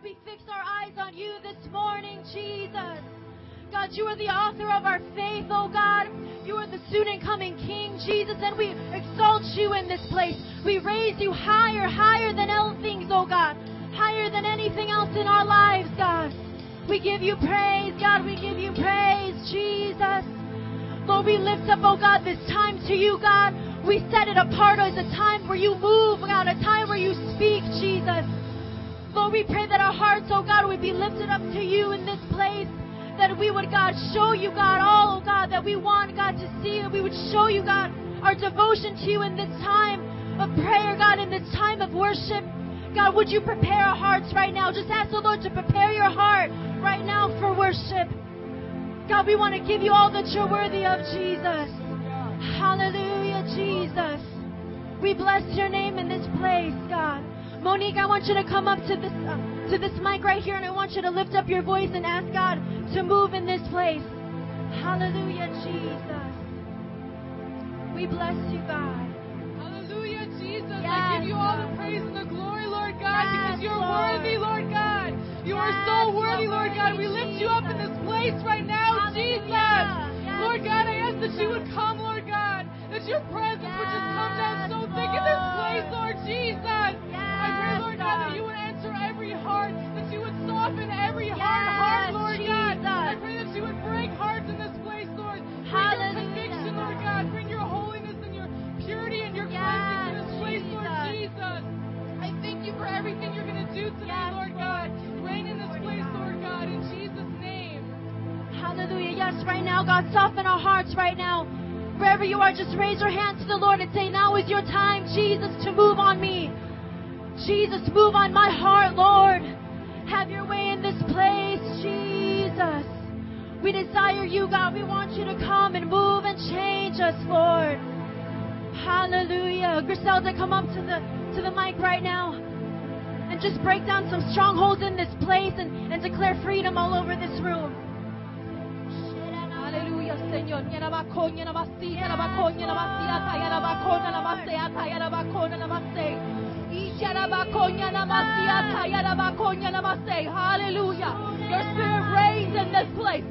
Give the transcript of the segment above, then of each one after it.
God, we fix our eyes on you this morning, Jesus. God, you are the author of our faith, oh God. You are the soon and coming King, Jesus, and we exalt you in this place. We raise you higher, higher than all things, oh God. Higher than anything else in our lives, God. We give you praise, God. We give you praise, Jesus. Lord, we lift up, oh God, this time to you, God. We set it apart as a time where you move, God, a time where you speak, Jesus. Lord, we pray that our hearts, oh God, would be lifted up to you in this place that we would, God, show you, God, all, oh God, that we want, God, to see, that we would show you, God, our devotion to you in this time of prayer, God, in this time of worship. God, would you prepare our hearts right now? Just ask the Lord to prepare your heart right now for worship. God, we want to give you all that you're worthy of, Jesus. Hallelujah, Jesus. We bless your name in this place, God. Monique, I want you to come up to this uh, to this mic right here, and I want you to lift up your voice and ask God to move in this place. Hallelujah, Jesus. We bless you, God. Hallelujah, Jesus. I give you all the praise and the glory, Lord God, Yes, because you're Lord. worthy, Lord God. You are so worthy, Lord God. We lift you up in this place right now, Jesus. Hallelujah. Yes, Lord God, I ask that you would come, Lord God, that your presence would just come down so Yes, thick in this place, Lord Jesus. I pray, Lord God, that you would enter every heart, that you would soften every hard heart, Lord God. I pray that you would break hearts in this place, Lord. Bring your conviction, Lord God. Bring your holiness and your purity and your Yes, cleansing to this place, Lord Jesus. Jesus. I thank you for everything you're going to do today, Yes, Lord God. Reign in this place, Lord God, in Jesus' name. Hallelujah. Yes, right now, God, soften our hearts right now. Wherever you are, just raise your hands to the Lord and say, Now is your time, Jesus, to move on me. Jesus, move on my heart, Lord. Have your way in this place, Jesus. We desire you, God. We want you to come and move and change us, Lord. Hallelujah. Griselda, come up to the to the mic right now and just break down some strongholds in this place and, and declare freedom all over this room. Hallelujah, Señor. Hallelujah. Your spirit reigns in this place.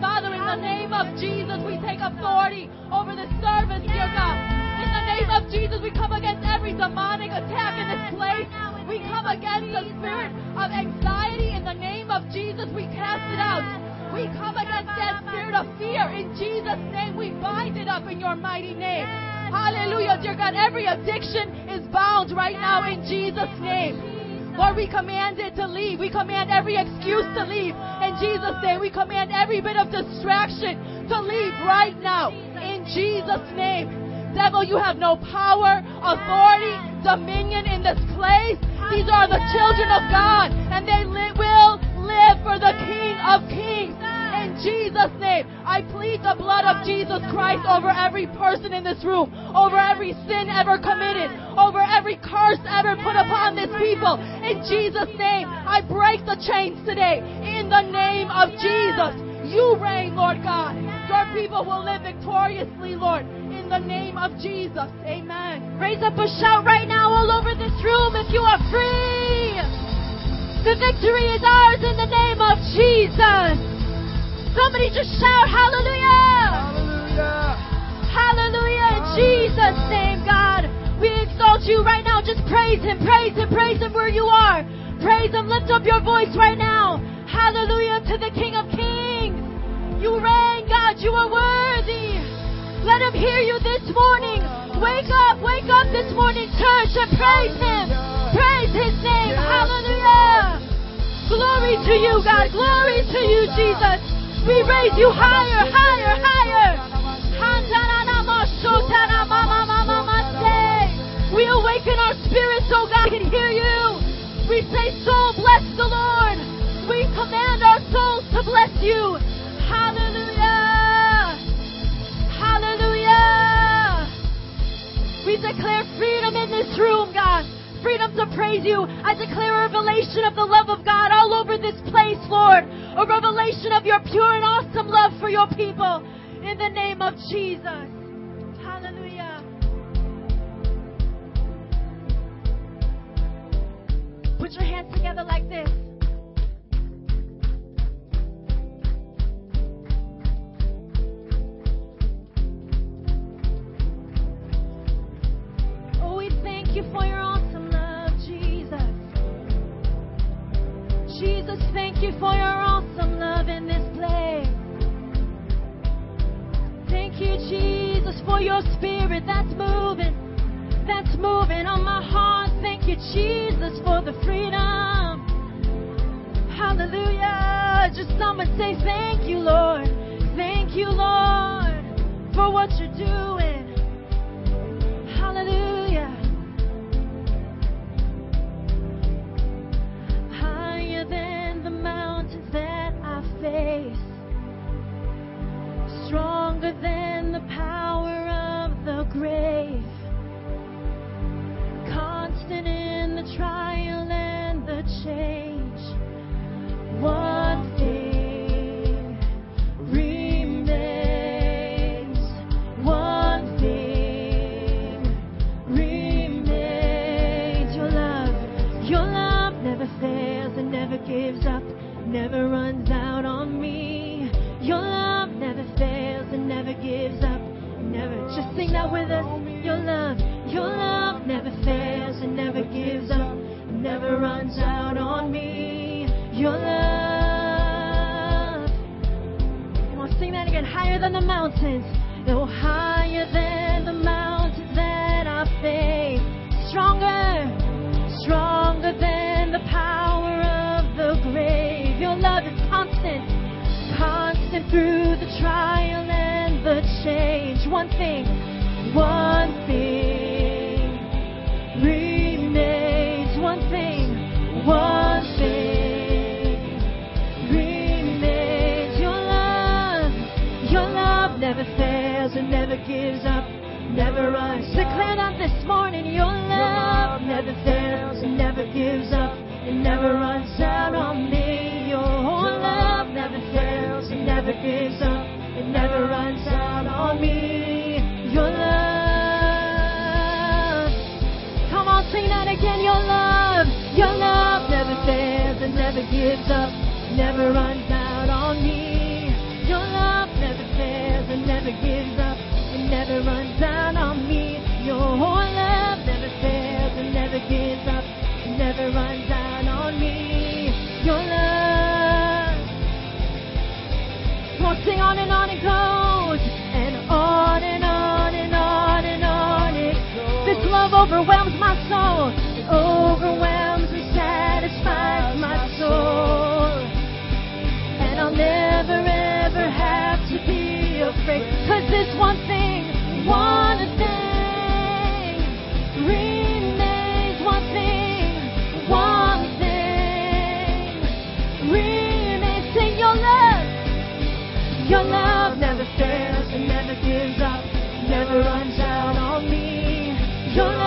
Father, in the name of Jesus, we take authority over the service, dear God. In the name of Jesus, we come against every demonic attack in this place. We come against the spirit of anxiety in the name of Jesus. We cast it out. We come against that spirit of fear in Jesus' name. We bind it up in your mighty name. Hallelujah, dear God. Every addiction is bound right now in Jesus' name. Lord, we command it to leave. We command every excuse to leave. In Jesus' name, we command every bit of distraction to leave right now. In Jesus' name. Devil, you have no power, authority, dominion in this place. These are the children of God, and they li- will live for the King of Kings. Jesus' name, I plead the blood of Jesus Christ over every person in this room, over every sin ever committed, over every curse ever put upon this people. In Jesus' name, I break the chains today. In the name of Jesus, you reign, Lord God. Your people will live victoriously, Lord. In the name of Jesus, amen. Raise up a shout right now all over this room if you are free. The victory is ours in the name of Jesus. Somebody just shout hallelujah. Hallelujah Hallelujah. in Jesus' name, God. We exalt you right now. Just praise Him, praise Him, praise Him where you are. Praise Him. Lift up your voice right now. Hallelujah to the King of Kings. You reign, God. You are worthy. Let Him hear you this morning. Wake up, wake up this morning, church, and praise Him. Praise His name. Hallelujah. Glory to you, God. Glory to you, Jesus. We raise you higher, higher, higher. We awaken our spirits, so God can hear you. We say, soul, bless the Lord. We command our souls to bless you. Hallelujah. Hallelujah. We declare freedom in this room, God freedom to praise you. I declare a revelation of the love of God all over this place, Lord. A revelation of your pure and awesome love for your people. In the name of Jesus. Hallelujah. Put your hands together like this. Jesus, for the freedom. Hallelujah. Just someone say, Thank you, Lord. Thank you, Lord, for what you're doing. Hallelujah. Higher than the mountains that I face, stronger than the power of the grave, never gives up, never runs out on me. Your love never fails and never gives up, never. Just sing that with us. Your love, your love never fails and never gives up, never runs out on me. Your love. Come on, sing that again. Higher than the mountains. Oh, higher than the mountains that I face. Stronger, stronger than through the trial and the change. One thing, one thing remains. One thing, one thing remains. Your love, your love never fails and never gives up, never runs. Declare that this morning. Your love never fails and never gives up, and never runs out on me. Your love never fails and never gives up, It never runs out on me. Your love. Come on, sing that again. Your love, your love never fails and never gives up, never runs out on me. Your love never fails and never gives up, and never runs out on me. Your love never fails and never gives up, and never runs out on me. Your love. Come on, sing on and on it goes, and on and on and on and on it goes. This love overwhelms my soul, it overwhelms and satisfies my soul. And I'll never ever have to be afraid. Cause this one thing, one thing Your love never fails and never gives up, never runs out on me. Your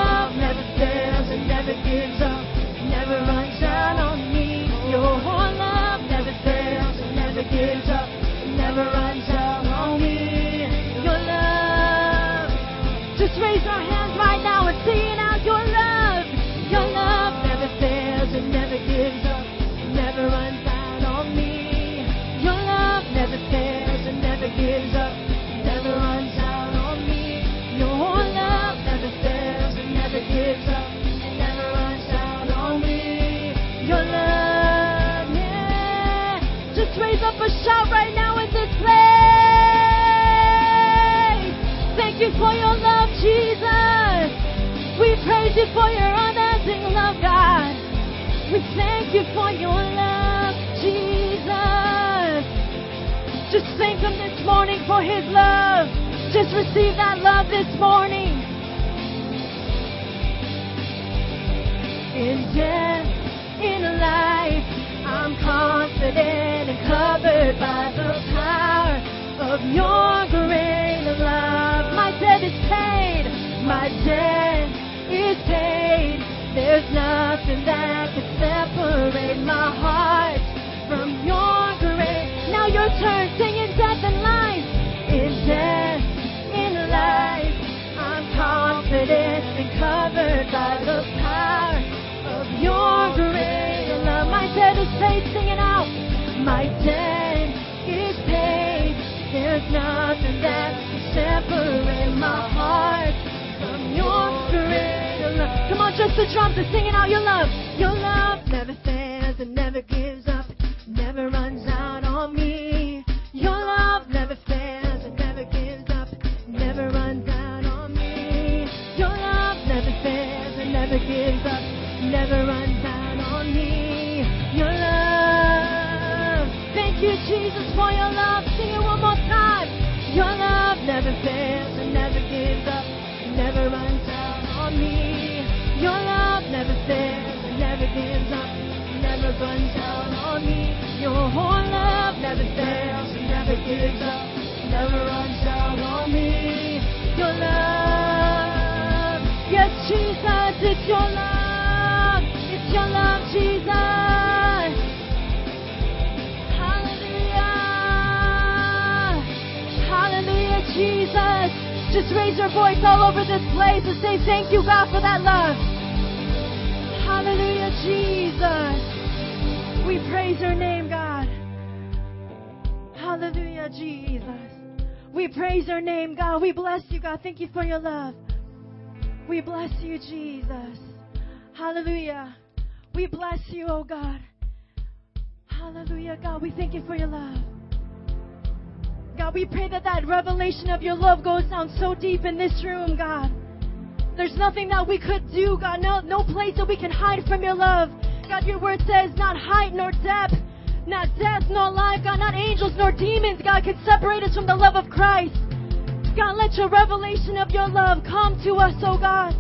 you for your unending love, God. We thank you for your love, Jesus. Just thank Him this morning for His love. Just receive that love this morning. In death, in life, I'm confident and covered by the power of your great love. My debt is paid. My debt There's nothing that can separate my heart from your grace. Now your turn, singing death and life. In death, in life, I'm confident and covered by the power of your great love. My debt is paid, sing it out. My debt is paid. There's nothing that can separate my heart from your great love. Come on, just the drums are singing out your love. Your love never fails and never gives up, never runs out on me. Your love never fails and never gives up, never runs out on me. Your love never fails and never gives up, never runs out on me. Your love. Thank you, Jesus, for your love. Sing it one more time. Your love never fails and never gives up, never runs runs out on me. Your whole love never fails and never gives up, never runs out on me. Your love, yes, Jesus, it's your love, it's your love, Jesus. Hallelujah. Hallelujah, Jesus. Just raise your voice all over this place and say, Thank you, God, for that love. Hallelujah, Jesus. We praise your name, God. Hallelujah, Jesus. We praise your name, God. We bless you, God. Thank you for your love. We bless you, Jesus. Hallelujah. We bless you, oh God. Hallelujah, God. We thank you for your love. God, we pray that that revelation of your love goes down so deep in this room, God. There's nothing that we could do, God. No, no place that we can hide from your love. God, your word says not height nor depth, not death nor life, God, not angels nor demons, God, can separate us from the love of Christ. God, let your revelation of your love come to us, oh God,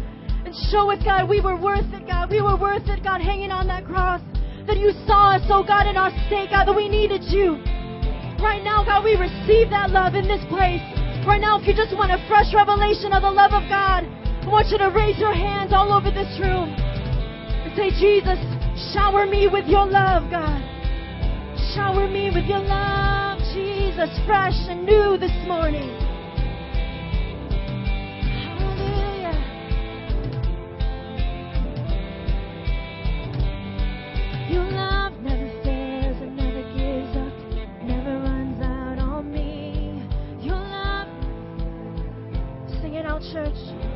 and show us, God, we were worth it, God. We were worth it, God, hanging on that cross. That you saw us, oh God, in our state, God, that we needed you. Right now, God, we receive that love in this place. Right now, if you just want a fresh revelation of the love of God, I want you to raise your hands all over this room and say, Jesus, shower me with your love, God. Shower me with your love, Jesus, fresh and new this morning. Hallelujah. Your love never fails and never gives up, never runs out on me. Your love, sing it out, church.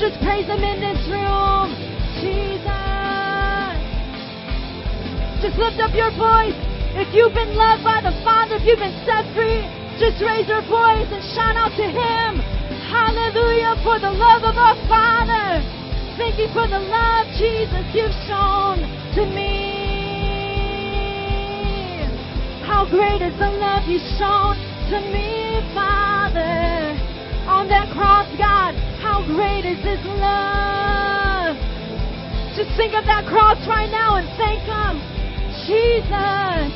Just praise Him in this room, Jesus. Just lift up your voice. If you've been loved by the Father, if you've been set free, just raise your voice and shout out to Him. Hallelujah for the love of our Father. Thank you for the love, Jesus, you've shown to me. How great is the love you've shown to me. Father on that cross, God. Great is His love? Just think of that cross right now and thank Him. Jesus.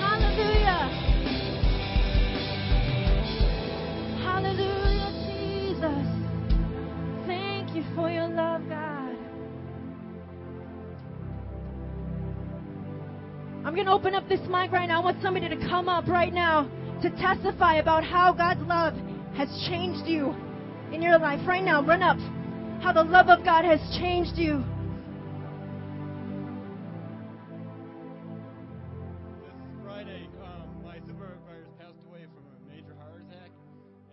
Hallelujah. Hallelujah, Jesus. Thank you for your love, God. I'm going to open up this mic right now. I want somebody to come up right now to testify about how God's love has changed you in your life. Right now, run up. How the love of God has changed you. This Friday, um, my supervisor passed away from a major heart attack,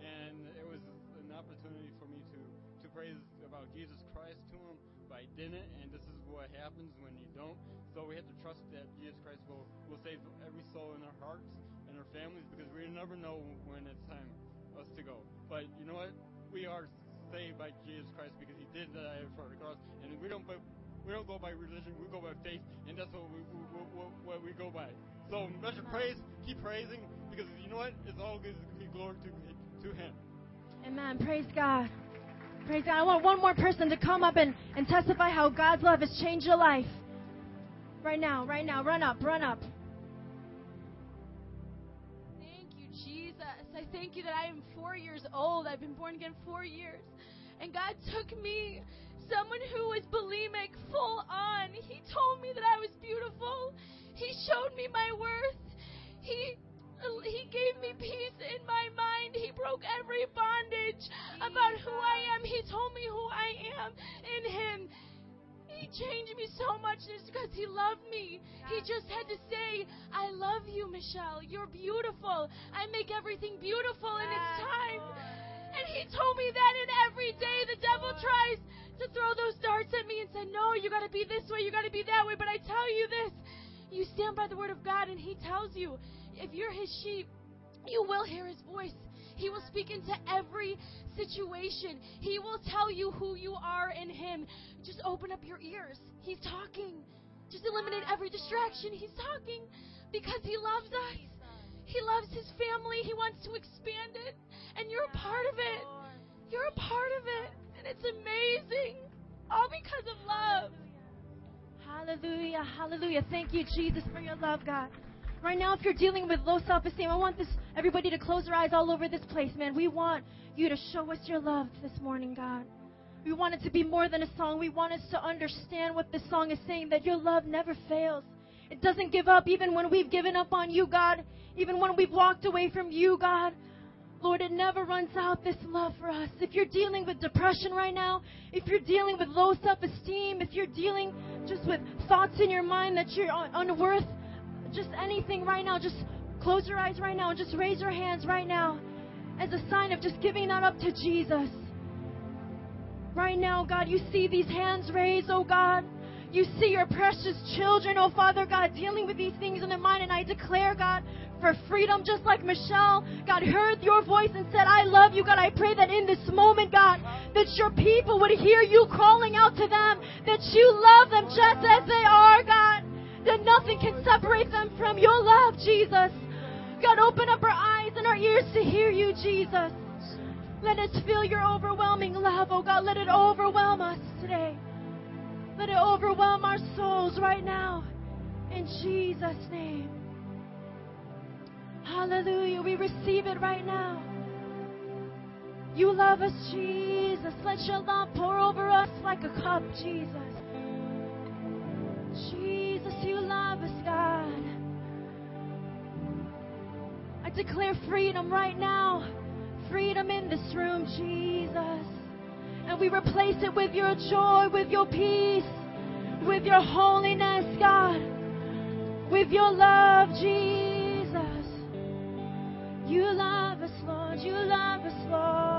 and it was an opportunity for me to, to praise about Jesus Christ to him, but I didn't, and this is what happens when you don't. So we have to trust that Jesus Christ will, will save every soul in our hearts and our families because we never know when it's time to go. But you know what? We are saved by Jesus Christ because He did die for the cross, and we don't. We don't go by religion. We go by faith, and that's what we, we, what we go by. So measure praise, keep praising because you know what? It's all gonna be glory to to Him. Amen. Praise God. Praise God. I want one more person to come up and, and testify how God's love has changed your life. Right now, right now. Run up, run up. Thank you that I am four years old. I've been born again four years. And God took me, someone who was bulimic, full on. He told me that I was beautiful. He showed me my worth. He he gave me peace in my mind. He broke every bondage about who I am. He told me who I am in Him. Changed me so much just because He loved me. He just had to say, I love you, Michelle. You're beautiful. I make everything beautiful in its time. And He told me that, and every day the devil tries to throw those darts at me and say, No, you got to be this way, you got to be that way. But I tell you this you stand by the word of God, and He tells you, if you're His sheep, you will hear His voice. He will speak into every situation. He will tell you who you are in Him. Just open up your ears. He's talking. Just eliminate every distraction. He's talking because He loves us. He loves His family. He wants to expand it. And you're a part of it. You're a part of it. And it's amazing. All because of love. Hallelujah, hallelujah. Thank you, Jesus, for your love, God. Right now, if you're dealing with low self-esteem, I want this everybody to close their eyes all over this place, man. We want you to show us your love this morning, God. We want it to be more than a song. We want us to understand what this song is saying, that your love never fails. It doesn't give up even when we've given up on you, God. Even when we've walked away from you, God. Lord, it never runs out, this love for us. If you're dealing with depression right now, if you're dealing with low self esteem, if you're dealing just with thoughts in your mind that you're un- unworth, just anything right now, just close your eyes right now and just raise your hands right now as a sign of just giving that up to Jesus. Right now, God, you see these hands raised, oh God. You see your precious children, oh Father God, dealing with these things in their mind. And I declare, God, for freedom, just like Michelle, God, heard your voice and said, I love you, God. I pray that in this moment, God, that your people would hear you calling out to them, that you love them just as they are, God, that nothing can separate them from your love, Jesus. God, open up our eyes and our ears to hear you, Jesus. Let us feel your overwhelming love, oh God. Let it overwhelm us today. Let it overwhelm our souls right now. In Jesus' name. Hallelujah. We receive it right now. You love us, Jesus. Let your love pour over us like a cup, Jesus. Declare freedom right now. Freedom in this room, Jesus. And we replace it with your joy, with your peace, with your holiness, God, with your love, Jesus. You love us, Lord. You love us, Lord.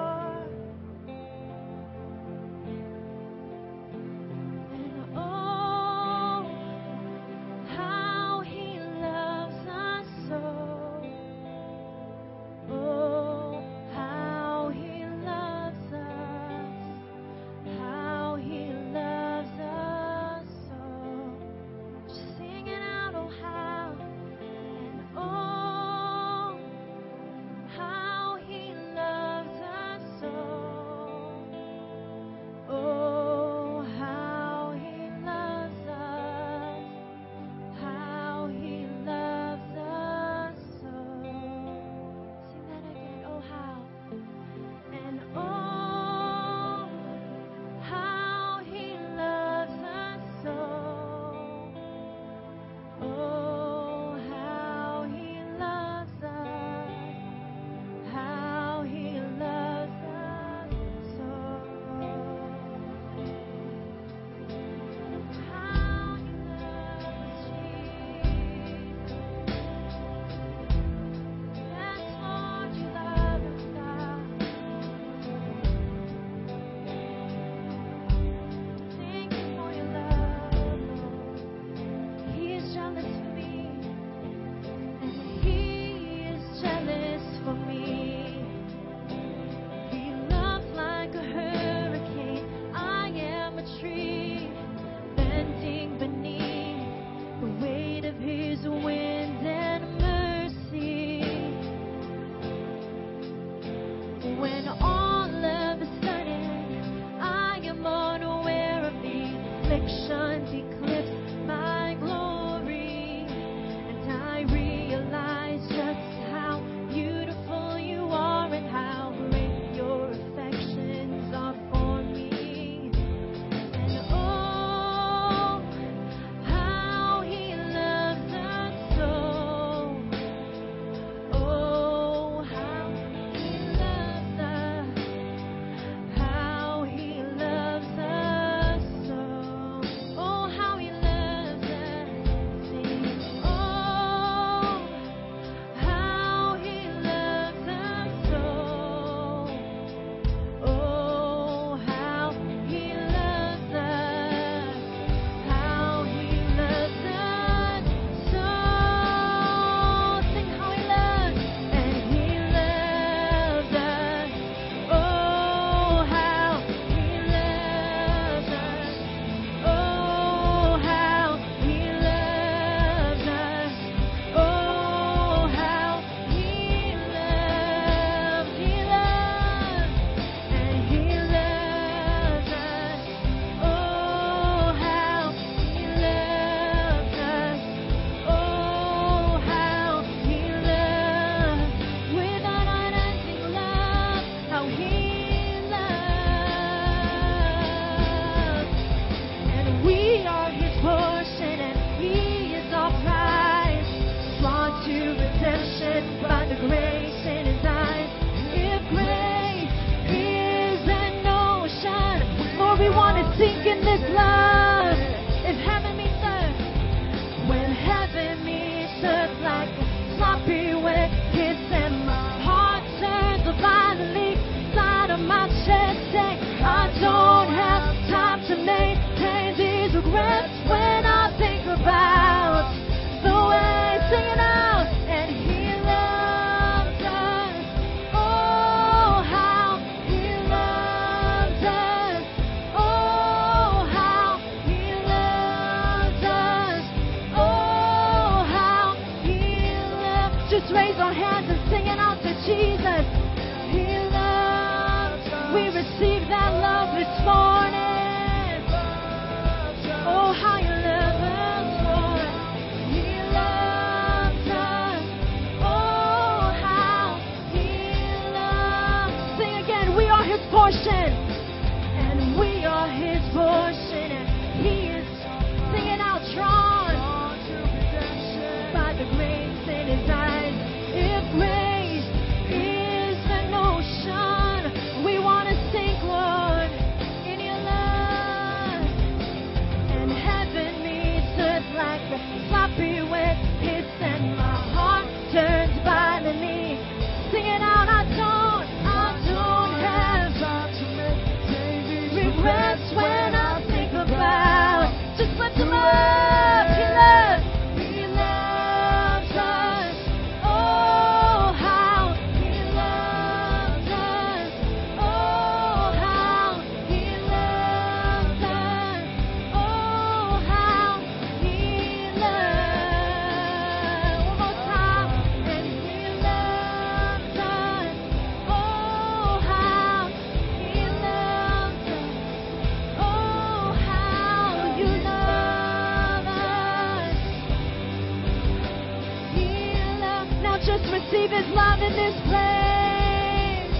His love in this place.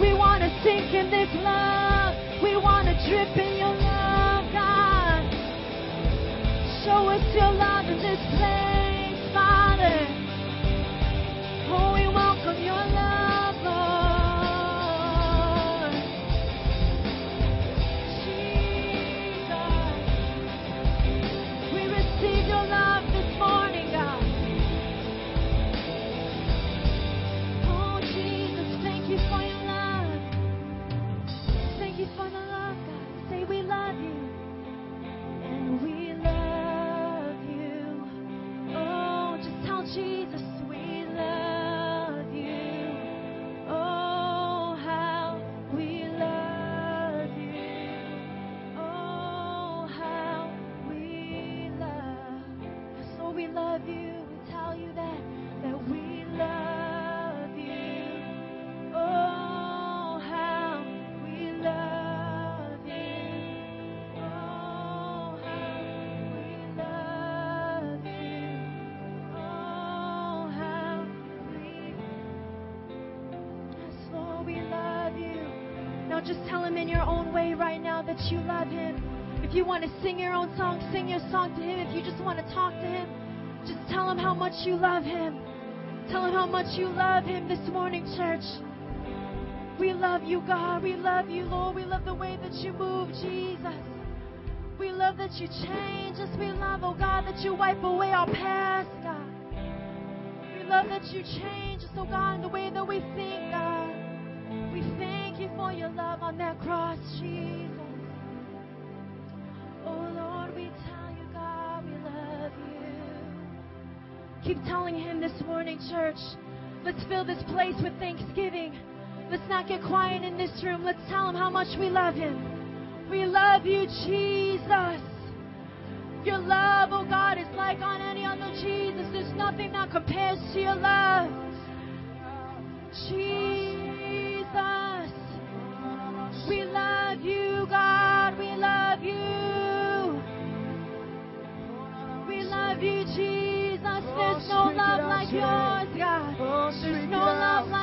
We want to sink in this love. We want to drip in your love, God. Show us your love If you want to sing your own song, sing your song to him. If you just want to talk to him, just tell him how much you love him. Tell him how much you love him this morning, church. We love you, God. We love you, Lord. We love the way that you move, Jesus. We love that you change us. We love, oh God, that you wipe away our past, God. We love that you change us, oh God, in the way that we think, God. We thank you for your love on that cross, Jesus. Oh Lord, we tell you, God, we love you. Keep telling him this morning, church. Let's fill this place with thanksgiving. Let's not get quiet in this room. Let's tell him how much we love him. We love you, Jesus. Your love, oh God, is like on any other Jesus. There's nothing that compares to your love. Jesus. Love you, Jesus. There's no love like yours, God. There's no love like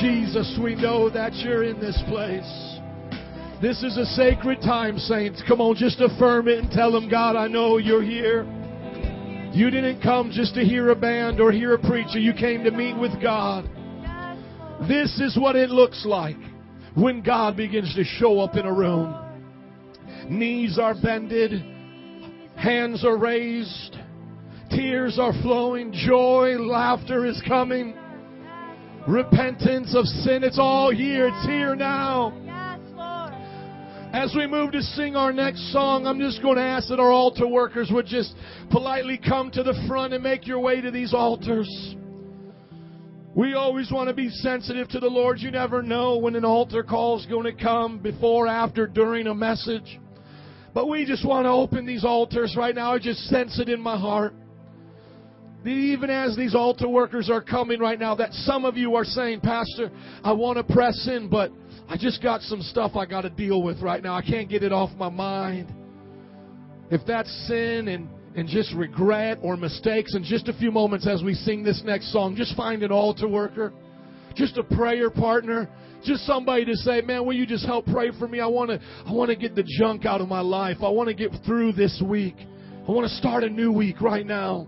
Jesus, we know that you're in this place. This is a sacred time, saints. Come on, just affirm it and tell them, God, I know you're here. You didn't come just to hear a band or hear a preacher. You came to meet with God. This is what it looks like when God begins to show up in a room. Knees are bended, hands are raised, tears are flowing, joy, laughter is coming, repentance of sin. It's all here, it's here now. As we move to sing our next song, I'm just going to ask that our altar workers would just politely come to the front and make your way to these altars. We always want to be sensitive to the Lord. You never know when an altar call is going to come before, after, during a message. But we just want to open these altars right now. I just sense it in my heart. Even as these altar workers are coming right now, that some of you are saying, Pastor, I want to press in, but I just got some stuff I got to deal with right now. I can't get it off my mind. If that's sin and, and just regret or mistakes, in just a few moments as we sing this next song, just find an altar worker, just a prayer partner, just somebody to say, "Man, will you just help pray for me? I want to I want to get the junk out of my life. I want to get through this week. I want to start a new week right now."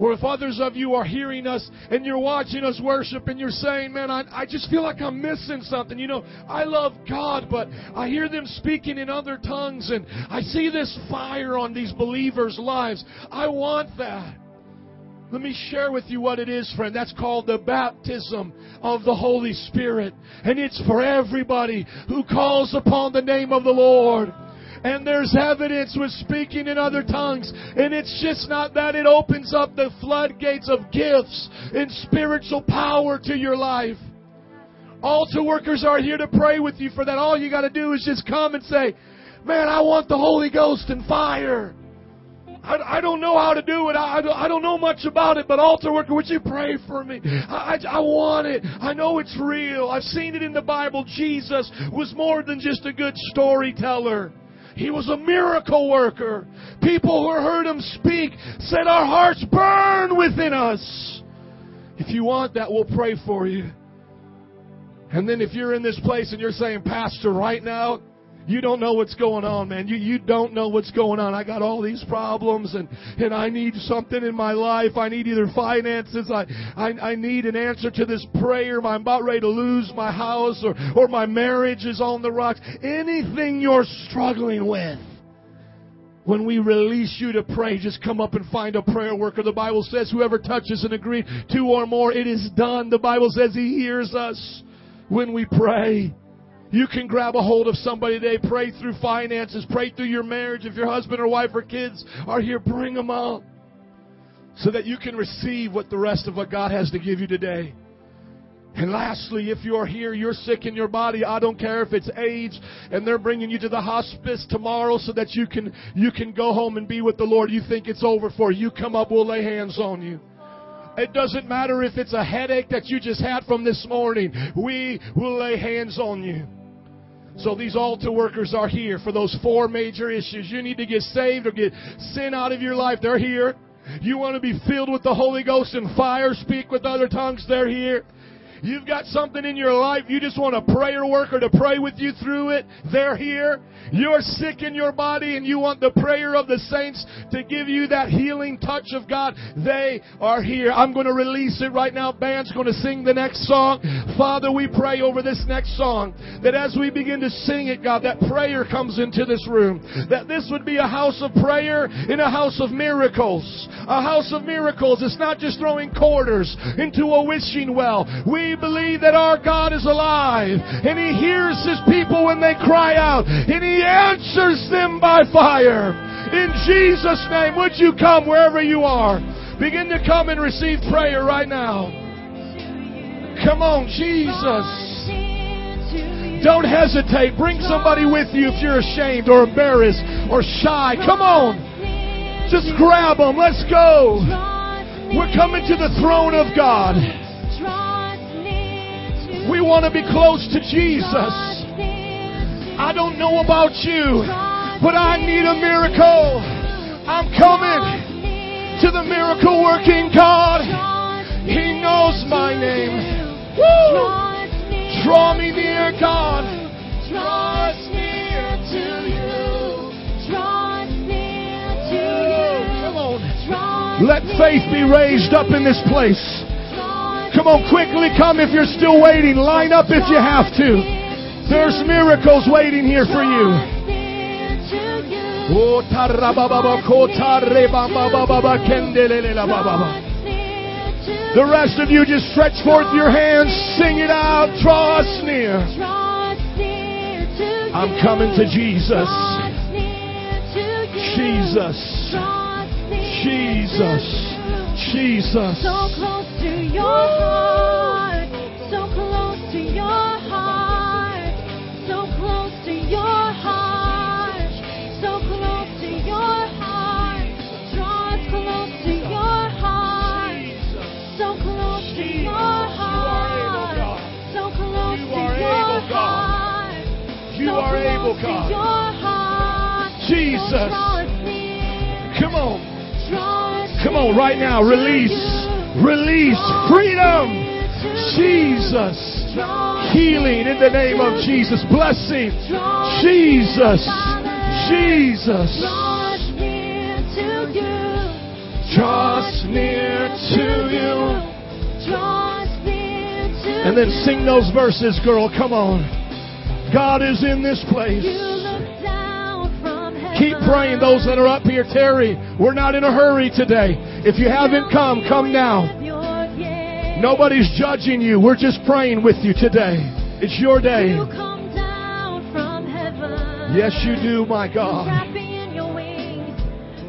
Or if others of you are hearing us and you're watching us worship and you're saying, man, I, I just feel like I'm missing something. You know, I love God, but I hear them speaking in other tongues and I see this fire on these believers' lives. I want that. Let me share with you what it is, friend. That's called the baptism of the Holy Spirit. And it's for everybody who calls upon the name of the Lord and there's evidence with speaking in other tongues. And it's just not that, it opens up the floodgates of gifts and spiritual power to your life. Altar workers are here to pray with you for that. All you got to do is just come and say, Man, I want the Holy Ghost and fire. I, I don't know how to do it. I, I, don't know much about it, but altar worker, would you pray for me? I, I, I want it. I know it's real. I've seen it in the Bible. Jesus was more than just a good storyteller. He was a miracle worker. People who heard him speak said, Our hearts burn within us. If you want that, we'll pray for you. And then if you're in this place and you're saying, Pastor, right now, you don't know what's going on, man. You, you don't know what's going on. I got all these problems and, and I need something in my life. I need either finances. I, I, I need an answer to this prayer. I'm about ready to lose my house or, or my marriage is on the rocks. Anything you're struggling with. When we release you to pray, just come up and find a prayer worker. The Bible says whoever touches and agrees, two or more, it is done. The Bible says He hears us when we pray. You can grab a hold of somebody today, pray through finances, pray through your marriage. If your husband or wife or kids are here, bring them up so that you can receive what the rest of what God has to give you today. And lastly, if you're here, you're sick in your body, I don't care if it's AIDS and they're bringing you to the hospice tomorrow so that you can, you can go home and be with the Lord. You think it's over for you. Come up, we'll lay hands on you. It doesn't matter if it's a headache that you just had from this morning. We will lay hands on you. So these altar workers are here for those four major issues. You need to get saved or get sin out of your life. They're here. You want to be filled with the Holy Ghost and fire, speak with other tongues. They're here. You've got something in your life, you just want a prayer worker to pray with you through it. They're here. You're sick in your body and you want the prayer of the saints to give you that healing touch of God. They are here. I'm going to release it right now. Band's going to sing the next song. Father, we pray over this next song that as we begin to sing it, God, that prayer comes into this room. That this would be a house of prayer in a house of miracles. A house of miracles. It's not just throwing quarters into a wishing well. We believe that our God is alive and He hears His people when they cry out and He answers them by fire. In Jesus' name, would you come wherever you are? Begin to come and receive prayer right now. Come on, Jesus. Don't hesitate. Bring somebody with you if you're ashamed or embarrassed or shy. Come on. Just grab them. Let's go. We're coming to the throne of God. We want to be close to Jesus. I don't know about you, but I need a miracle. I'm coming to the miracle working God. He knows my name. Woo! Draw us near. Draw me near, God. Draw us near to you. Draw us near to you. Come on. Let faith be raised up in this place. Come on, quickly come if you're still waiting. Line up if you have to. There's miracles waiting here for you. Oh. The rest of you just stretch forth your hands, sing it out, draw us near. I'm coming to Jesus. Jesus. Jesus. Jesus. So close to your heart. So close to your heart. So close to your heart. So close to your heart. Draw us close to your heart. So close to your heart. So close to your heart. You So are able, close to God. your heart. Jesus. draw us near. Come on. Come on, right now. Release. Release. Freedom. Jesus. Healing in the name of Jesus. Blessing. Jesus. Jesus. Draw us near to you. And then sing those verses, girl. Come on. God is in this place. Keep praying, those that are up here. Terry, we're not in a hurry today. If you haven't come, come now. Nobody's judging you. We're just praying with you today. It's your day. You come down from heaven. Yes, you do, my God. wrap me in your wings.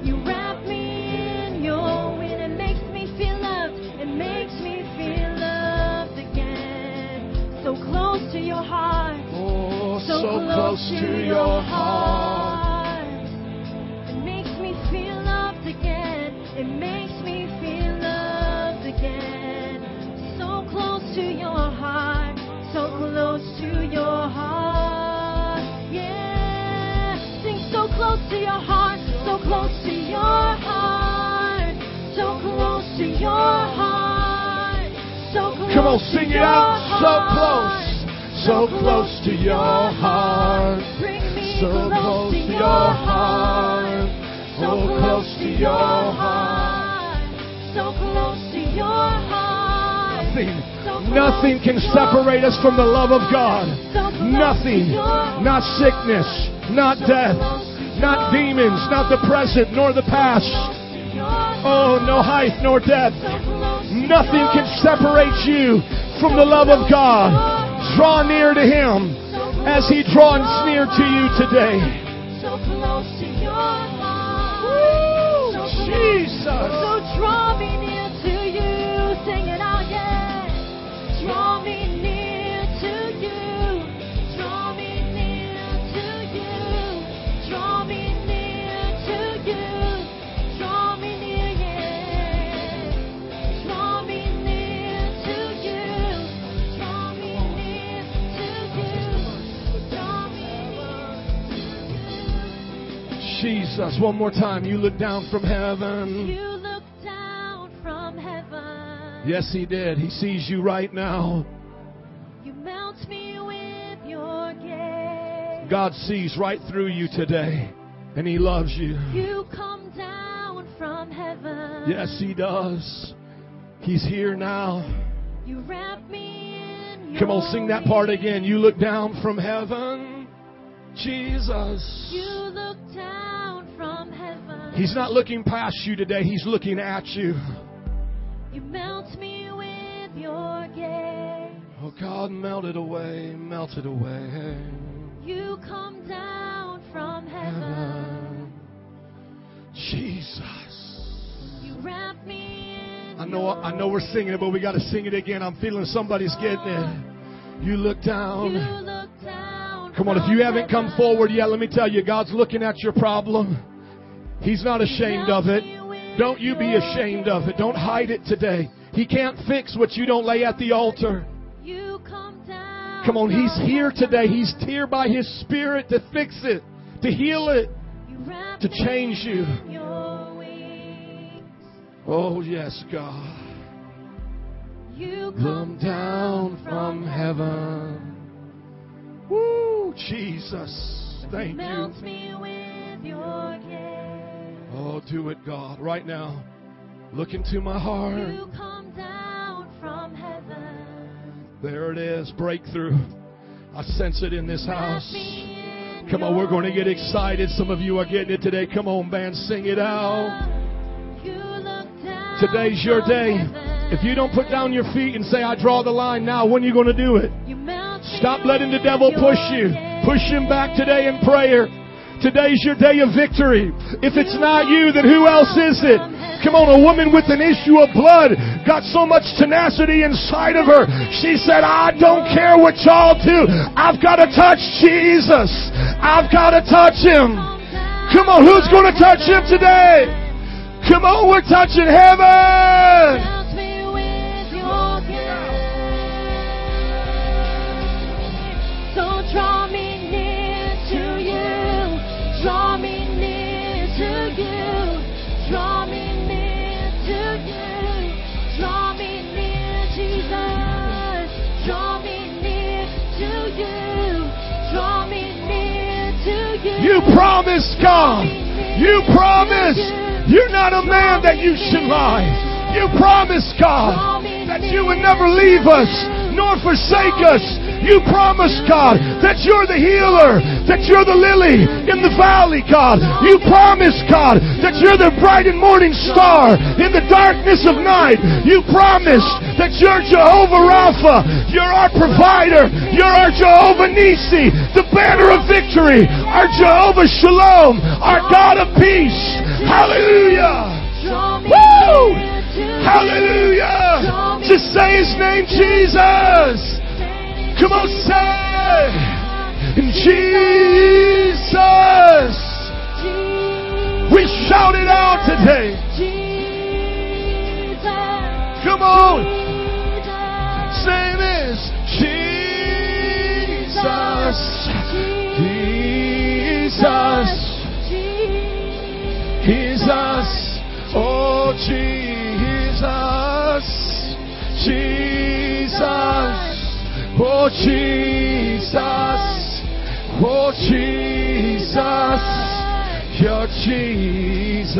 You wrap me in your wings. It makes me feel loved. It makes me feel loved again. So close to your heart. Oh, So, so close to your heart. It makes me feel loved again. So close to your heart. So close to your heart. Yeah. Sing so close to your heart. So close to your heart. So close to your heart. So close to your heart. Come on, sing it out. So close. So close to your heart. Bring me So close to your heart. So close to your heart. So close to your heart. Nothing, nothing can separate us from the love of God. Nothing, not sickness, not death, not demons, not the present, nor the past. close to your heart. Oh, no height nor depth. Nothing can separate you from the love of God. Draw near to Him as He draws near to you today. Jesus. So draw me near to you. Sing it out, yeah. Draw me Jesus. One more time. You look down from heaven. You look down from heaven. Yes, He did. He sees you right now. You melt me with your gaze. God sees right through you today, and He loves you. You come down from heaven. Yes, He does. He's here now. You wrap me in Come on, sing that part again. You look down from heaven. Jesus. You look down from heaven. He's not looking past you today, He's looking at you. You melt me with your gaze. Oh, God, melt it away, melt it away. You come down from heaven. Heaven. Jesus. You wrap me in I know, I know we're singing it, but we got to sing it again. I'm feeling somebody's getting it. You look You down. look down Come on, if you haven't come forward yet, let me tell you, God's looking at your problem. He's not ashamed of it. Don't you be ashamed of it. Don't hide it today. He can't fix what you don't lay at the altar. Come on, He's here today. He's here by His Spirit to fix it, to heal it. To change you. Oh, yes, God. You come down from heaven. Woo, Jesus. Thank you. Oh, do it, God, right now. Look into my heart. You come down from heaven. There it is, breakthrough. I sense it in this house. in Come on, we're going to get excited. Some of you are getting it today. Come on, band, sing it out. You Today's your day. heaven. If you don't put down your feet and say, I draw the line now, when are you going to do it? You melt me Stop letting the devil push you. Push him back today in prayer. Today's your day of victory. If it's not you, then who else is it? Come on, a woman with an issue of blood got so much tenacity inside of her. She said, I don't care what y'all do. I've got to touch Jesus. I've got to touch him. Come on, who's going to touch him today? Come on, we're touching heaven. Draw me you. Promised, God. You promised. You're not a man that you should lie. You promised, God, that you would never leave us nor forsake us. You promised, God, that you're the healer, that you're the lily in the valley, God. You promised, God, that you're the bright and morning star in the darkness of night. You promised that you're Jehovah Rapha. You're our provider. You're our Jehovah Nissi, the banner of victory. Our Jehovah Shalom, our God of peace. Hallelujah. Woo! Hallelujah. Just say his name, Jesus. Come on, say. Jesus. We shout it out today. Come on. Say this. Jesus. Jesus. Jesus. Jesus. Oh, Jesus. Jesus. Oh, Jesus. Oh, Jesus. Your Jesus.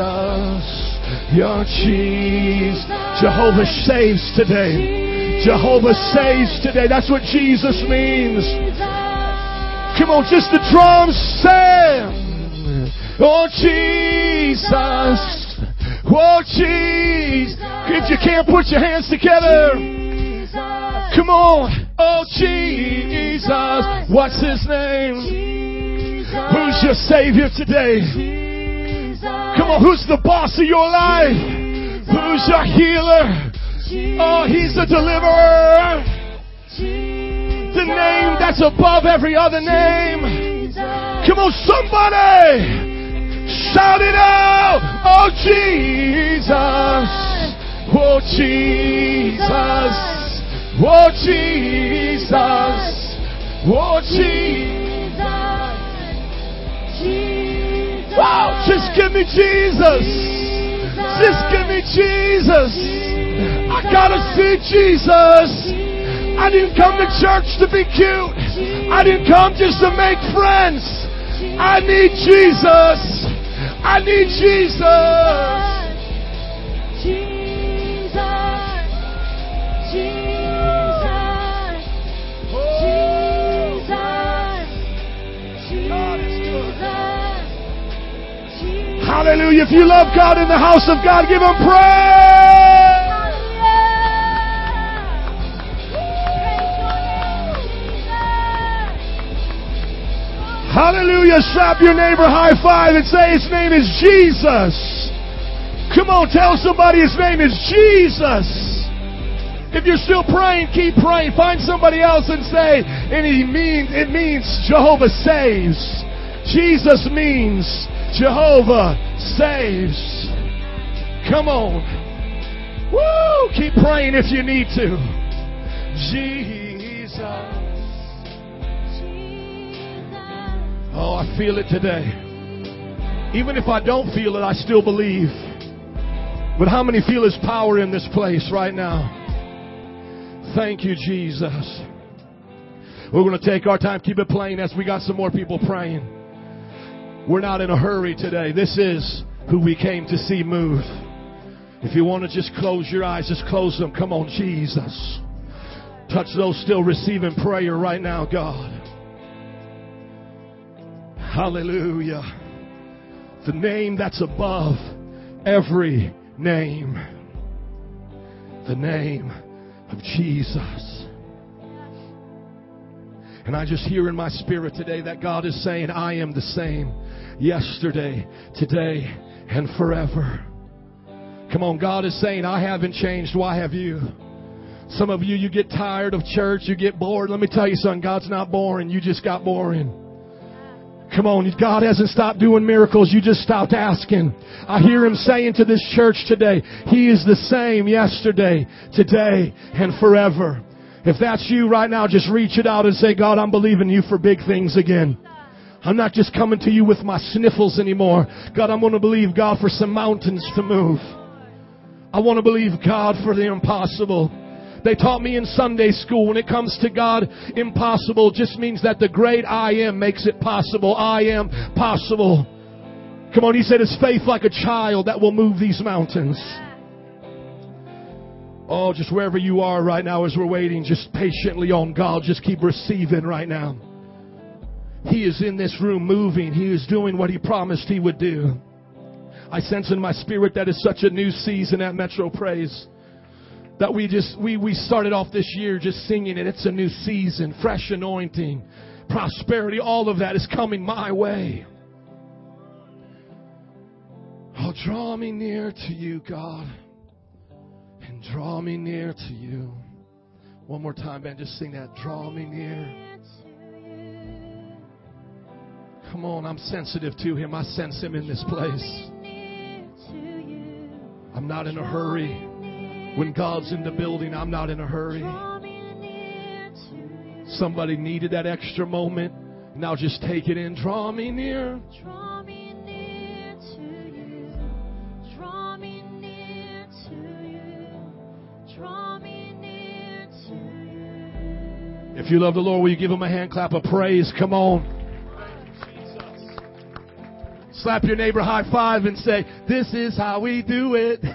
Your Jesus. Jehovah saves today. Jehovah saves today. That's what Jesus means. Come on, just the drums say. Oh, Jesus. Oh, Jesus. If you can't put your hands together, come on. Oh, Jesus. What's his name? Who's your Savior today? Come on, who's the boss of your life? Who's your healer? Oh, he's the deliverer. The name that's above every other name. Come on, somebody! Shout it out! Oh, Jesus! Oh, Jesus! Oh, Jesus! Oh, Jesus! Wow! Just give me Jesus! Just give me Jesus! I gotta see Jesus! I didn't come to church to be cute. I didn't come just to make friends. I need Jesus. I need Jesus. Hallelujah. If you love God in the house of God, give him praise. Hallelujah. Slap your neighbor high five and say his name is Jesus. Come on, tell somebody his name is Jesus. If you're still praying, keep praying. Find somebody else and say, and he means it means Jehovah saves. Jesus means Jehovah saves. Come on. Woo! Keep praying if you need to. Jesus. Oh, I feel it today. Even if I don't feel it, I still believe. But how many feel His power in this place right now? Thank you, Jesus. We're going to take our time, keep it playing as we got some more people praying. We're not in a hurry today. This is who we came to see move. If you want to just close your eyes, just close them. Come on, Jesus. Touch those still receiving prayer right now, God. Hallelujah. The name that's above every name. The name of Jesus. And I just hear in my spirit today that God is saying, I am the same yesterday, today, and forever. Come on, God is saying, I haven't changed. Why have you? Some of you, you get tired of church, you get bored. Let me tell you something, God's not boring. You just got boring. Come on, God hasn't stopped doing miracles. You just stopped asking. I hear Him saying to this church today, He is the same yesterday, today, and forever. If that's you right now, just reach it out and say, God, I'm believing you for big things again. I'm not just coming to you with my sniffles anymore. God, I'm going to believe God for some mountains to move. I want to believe God for the impossible. They taught me in Sunday school when it comes to God, impossible just means that the great I am makes it possible. I am possible. Come on, he said it's faith like a child that will move these mountains. Oh, just wherever you are right now as we're waiting, just patiently on God, just keep receiving right now. He is in this room moving. He is doing what He promised He would do. I sense in my spirit that is such a new season at Metro Praise. That we just, we, we started off this year just singing it. It's a new season, fresh anointing, prosperity, all of that is coming my way. Oh, draw me near to you, God, and draw me near to you. One more time, man, just sing that. Draw me near. Come on, I'm sensitive to him. I sense him in this place. I'm not in a hurry. When God's in the building, I'm not in a hurry. Somebody needed that extra moment. Now just take it in. Draw me near. Draw me near to you. Draw me near to you. Draw me near to you. If you love the Lord, will you give him a hand clap of praise? Come on. Slap your neighbor high five and say, This is how we do it.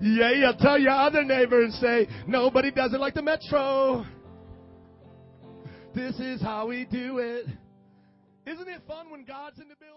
yeah, yeah. Tell your other neighbor and say, Nobody does it like the Metro. This is how we do it. Isn't it fun when God's in the building?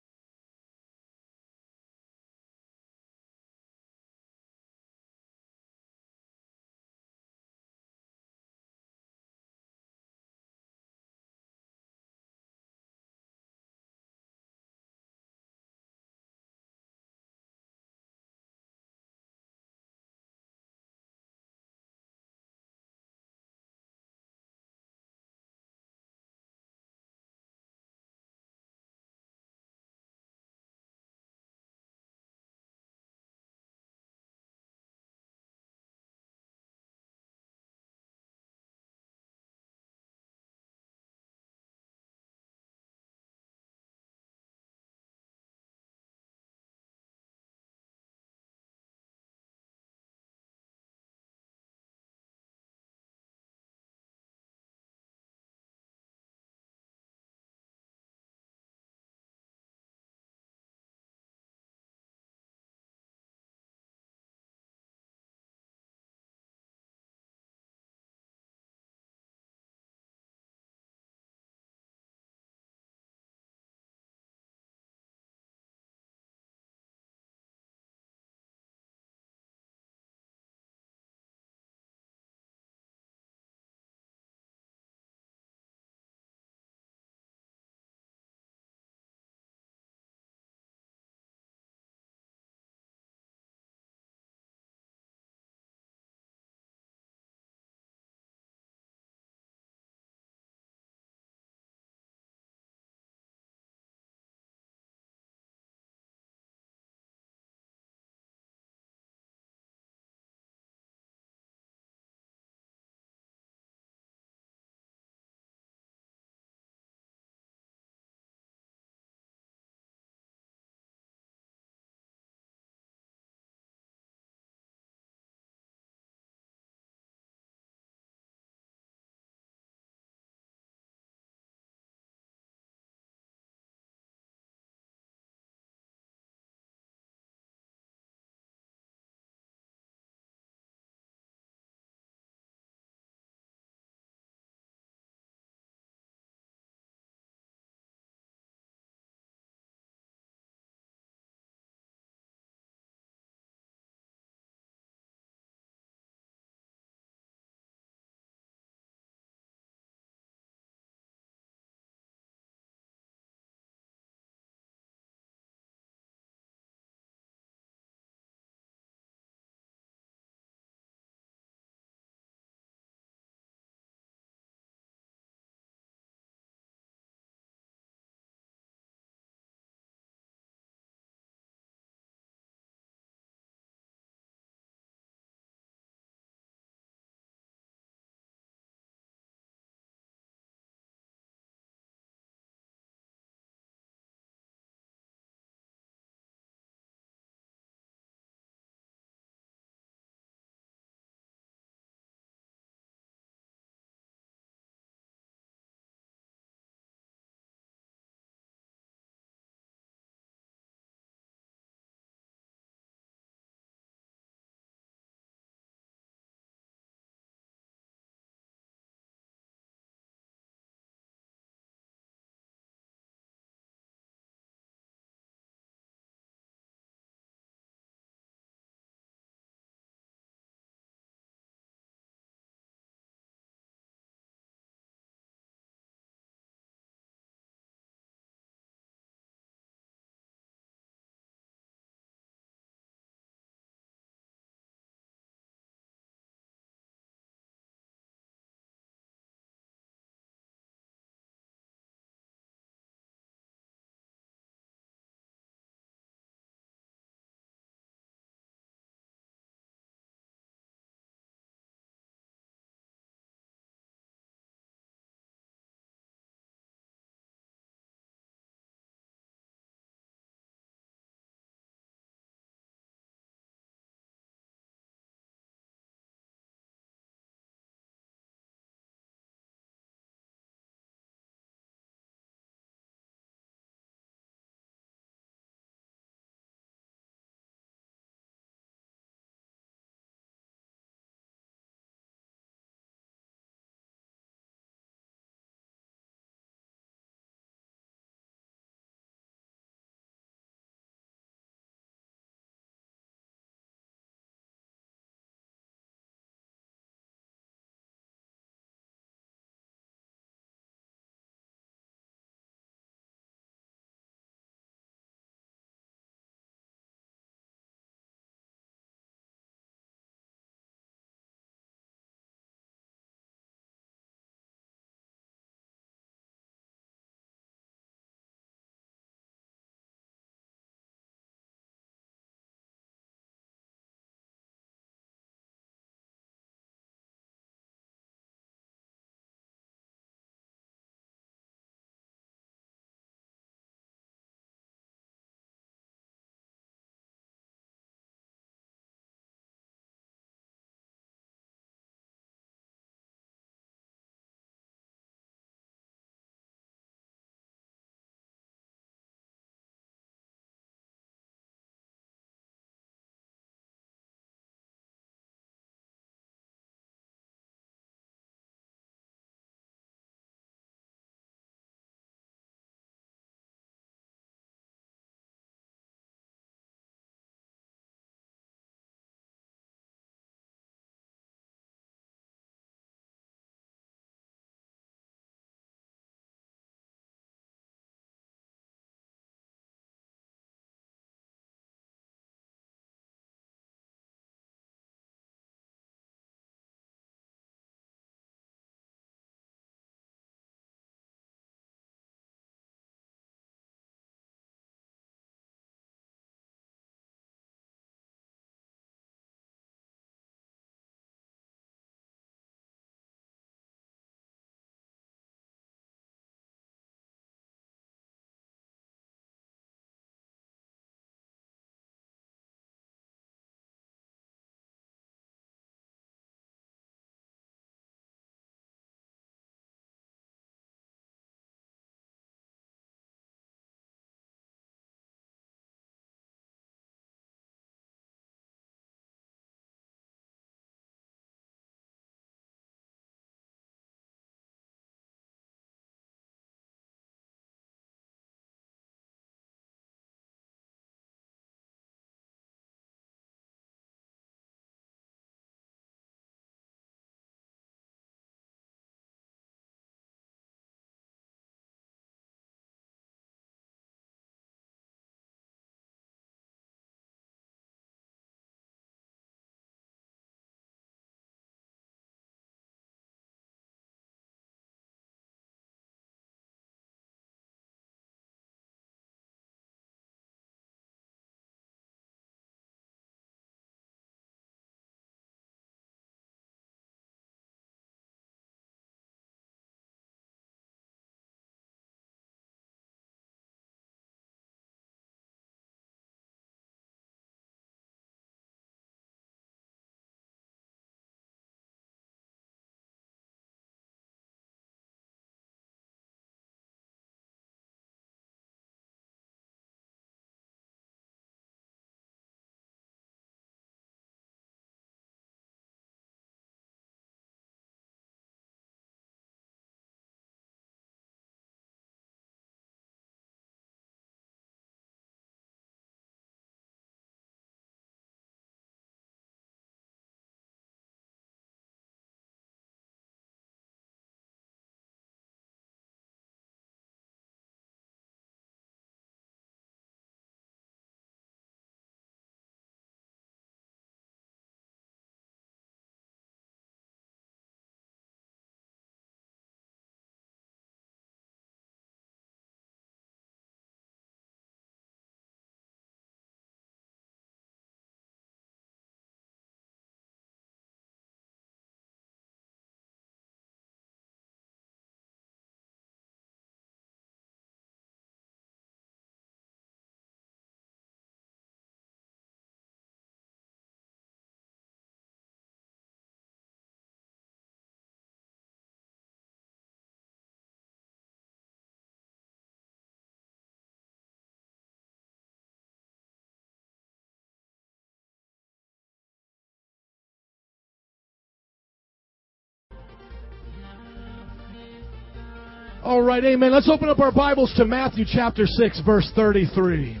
All right, amen. Let's open up our Bibles to Matthew chapter 6, verse 33.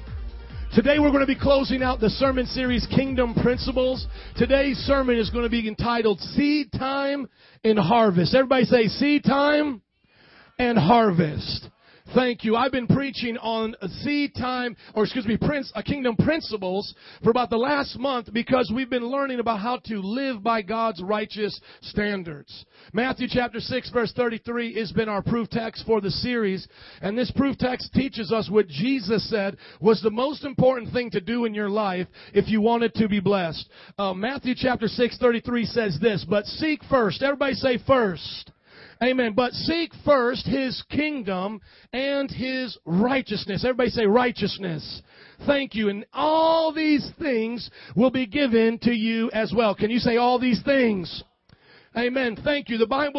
Today we're going to be closing out the sermon series Kingdom Principles. Today's sermon is going to be entitled Seed Time and Harvest. Everybody say seed time and harvest. Thank you. I've been preaching on seed time, or excuse me, prince, uh, kingdom principles for about the last month because we've been learning about how to live by God's righteous standards. Matthew chapter 6 verse 33 has been our proof text for the series, and this proof text teaches us what Jesus said was the most important thing to do in your life if you wanted to be blessed. Uh, Matthew chapter 6 33 says this, but seek first. Everybody say first. Amen. But seek first His kingdom and His righteousness. Everybody say righteousness. Thank you. And all these things will be given to you as well. Can you say all these things? Amen. Thank you. The Bible